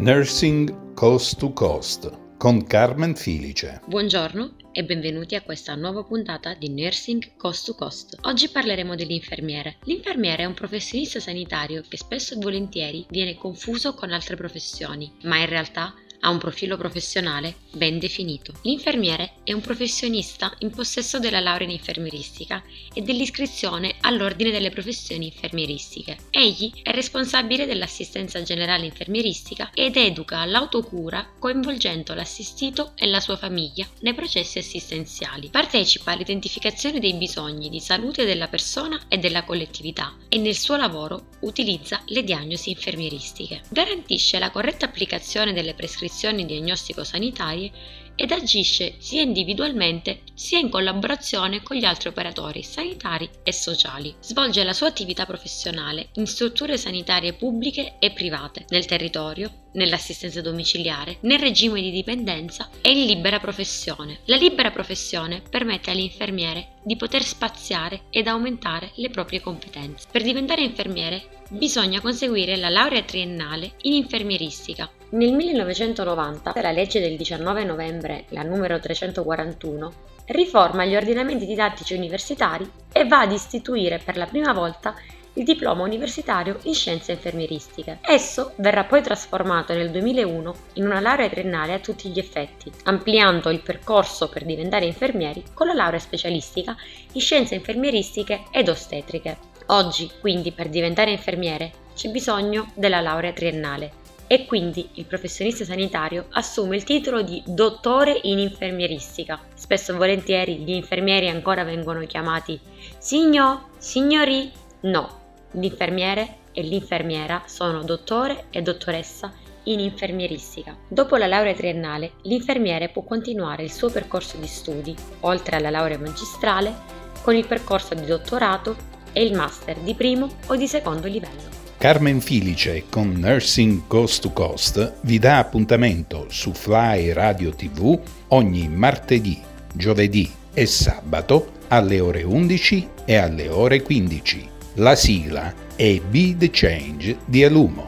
Nursing Coast to Coast con Carmen Filice. Buongiorno e benvenuti a questa nuova puntata di Nursing Coast to Coast. Oggi parleremo dell'infermiere. L'infermiere è un professionista sanitario che spesso e volentieri viene confuso con altre professioni, ma in realtà ha un profilo professionale ben definito. L'infermiere è un professionista in possesso della laurea in infermieristica e dell'iscrizione all'ordine delle professioni infermieristiche. Egli è responsabile dell'assistenza generale infermieristica ed educa all'autocura coinvolgendo l'assistito e la sua famiglia nei processi assistenziali. Partecipa all'identificazione dei bisogni di salute della persona e della collettività e nel suo lavoro utilizza le diagnosi infermieristiche. Garantisce la corretta applicazione delle prescrizioni prescrizioni diagnostico-sanitarie ed agisce sia individualmente sia in collaborazione con gli altri operatori sanitari e sociali. Svolge la sua attività professionale in strutture sanitarie pubbliche e private, nel territorio, nell'assistenza domiciliare, nel regime di dipendenza e in libera professione. La libera professione permette all'infermiere di poter spaziare ed aumentare le proprie competenze. Per diventare infermiere bisogna conseguire la laurea triennale in infermieristica. Nel 1990 la legge del 19 novembre, la numero 341, riforma gli ordinamenti didattici universitari e va ad istituire per la prima volta il diploma universitario in scienze infermieristiche. Esso verrà poi trasformato nel 2001 in una laurea triennale a tutti gli effetti, ampliando il percorso per diventare infermieri con la laurea specialistica in scienze infermieristiche ed ostetriche. Oggi, quindi, per diventare infermiere c'è bisogno della laurea triennale e quindi il professionista sanitario assume il titolo di dottore in infermieristica. Spesso e volentieri gli infermieri ancora vengono chiamati signor, signori, no, L'infermiere e l'infermiera sono dottore e dottoressa in infermieristica. Dopo la laurea triennale, l'infermiere può continuare il suo percorso di studi, oltre alla laurea magistrale, con il percorso di dottorato e il master di primo o di secondo livello. Carmen Filice con Nursing Coast to Coast vi dà appuntamento su Fly Radio TV ogni martedì, giovedì e sabato alle ore 11 e alle ore 15. La sigla è Be the Change di Alumo.